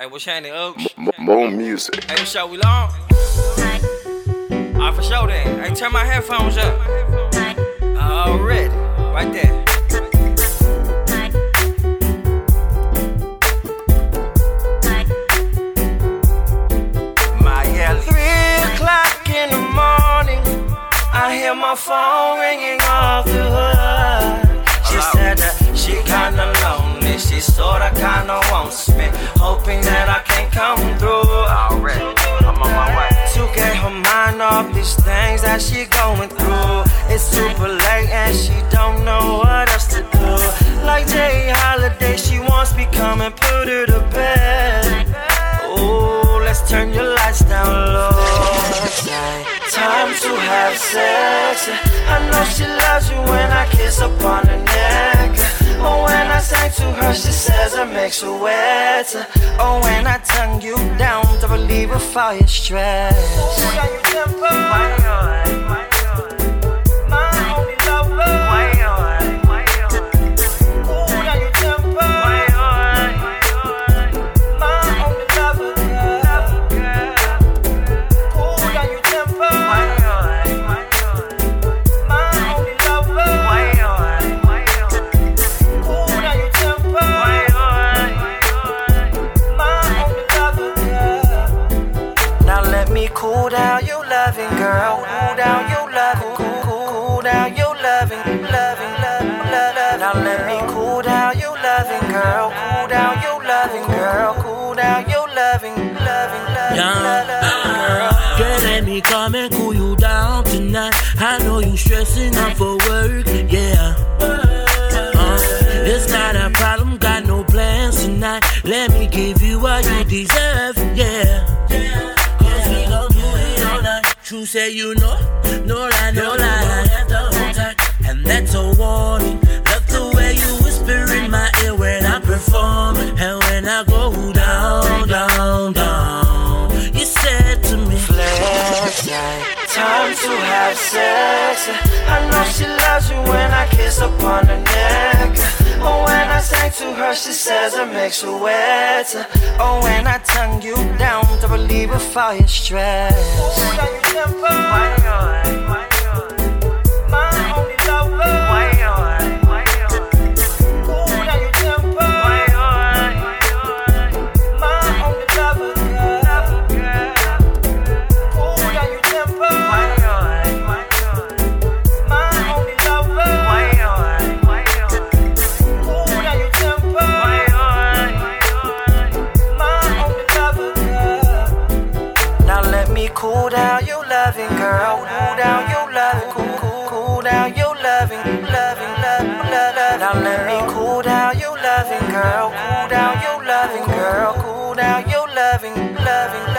Hey, what's happening, Oaks? Mo Musiq. Hey, what's up, we long? Alright, for sure then. Hey, turn my headphones up. Already, right there. My yeah, three o'clock in the morning. I hear my phone ringing off the hood. She said that she kinda She sorta kinda wants me, hoping that I can come through. Already, I'm on my way. To get her mind off these things that she going through. It's super late and she don't know what else to do. Like J. Holiday, she wants me come and put her to bed. Ooh, let's turn your lights down low. Time to have sex. I know she loves you says it makes her wet. Oh, when I tongue you down to relieve her fire stress. My cool down your loving, girl. Cool down your loving, cool, cool, cool down your loving, loving, love, love. Now let me cool down your loving, girl. Cool down your loving, girl. Cool down your loving, loving, loving, love, girl. Girl, let me come and cool you down tonight. I know you stressing out for work, yeah. Uh, it's not a problem, got no plans tonight. Let me give you what you deserve, say you know, no lie, no lie. Have to hold tight, and that's a warning. Love the way you whisper in my ear when I'm performing, and when I go down, down, down. You said to me, flex, yeah. Time to have sex. I know she loves you when I kiss upon her neck. Oh, when I to her, she says it makes her wet. Oh, when I tongue you down to relieve her fire stress. My cool down your loving, girl. Cool down your loving, cool, cool, cool down your loving, loving, love, love, love. Now let me cool down your loving, girl. Cool down your loving, girl. Cool down your loving, loving,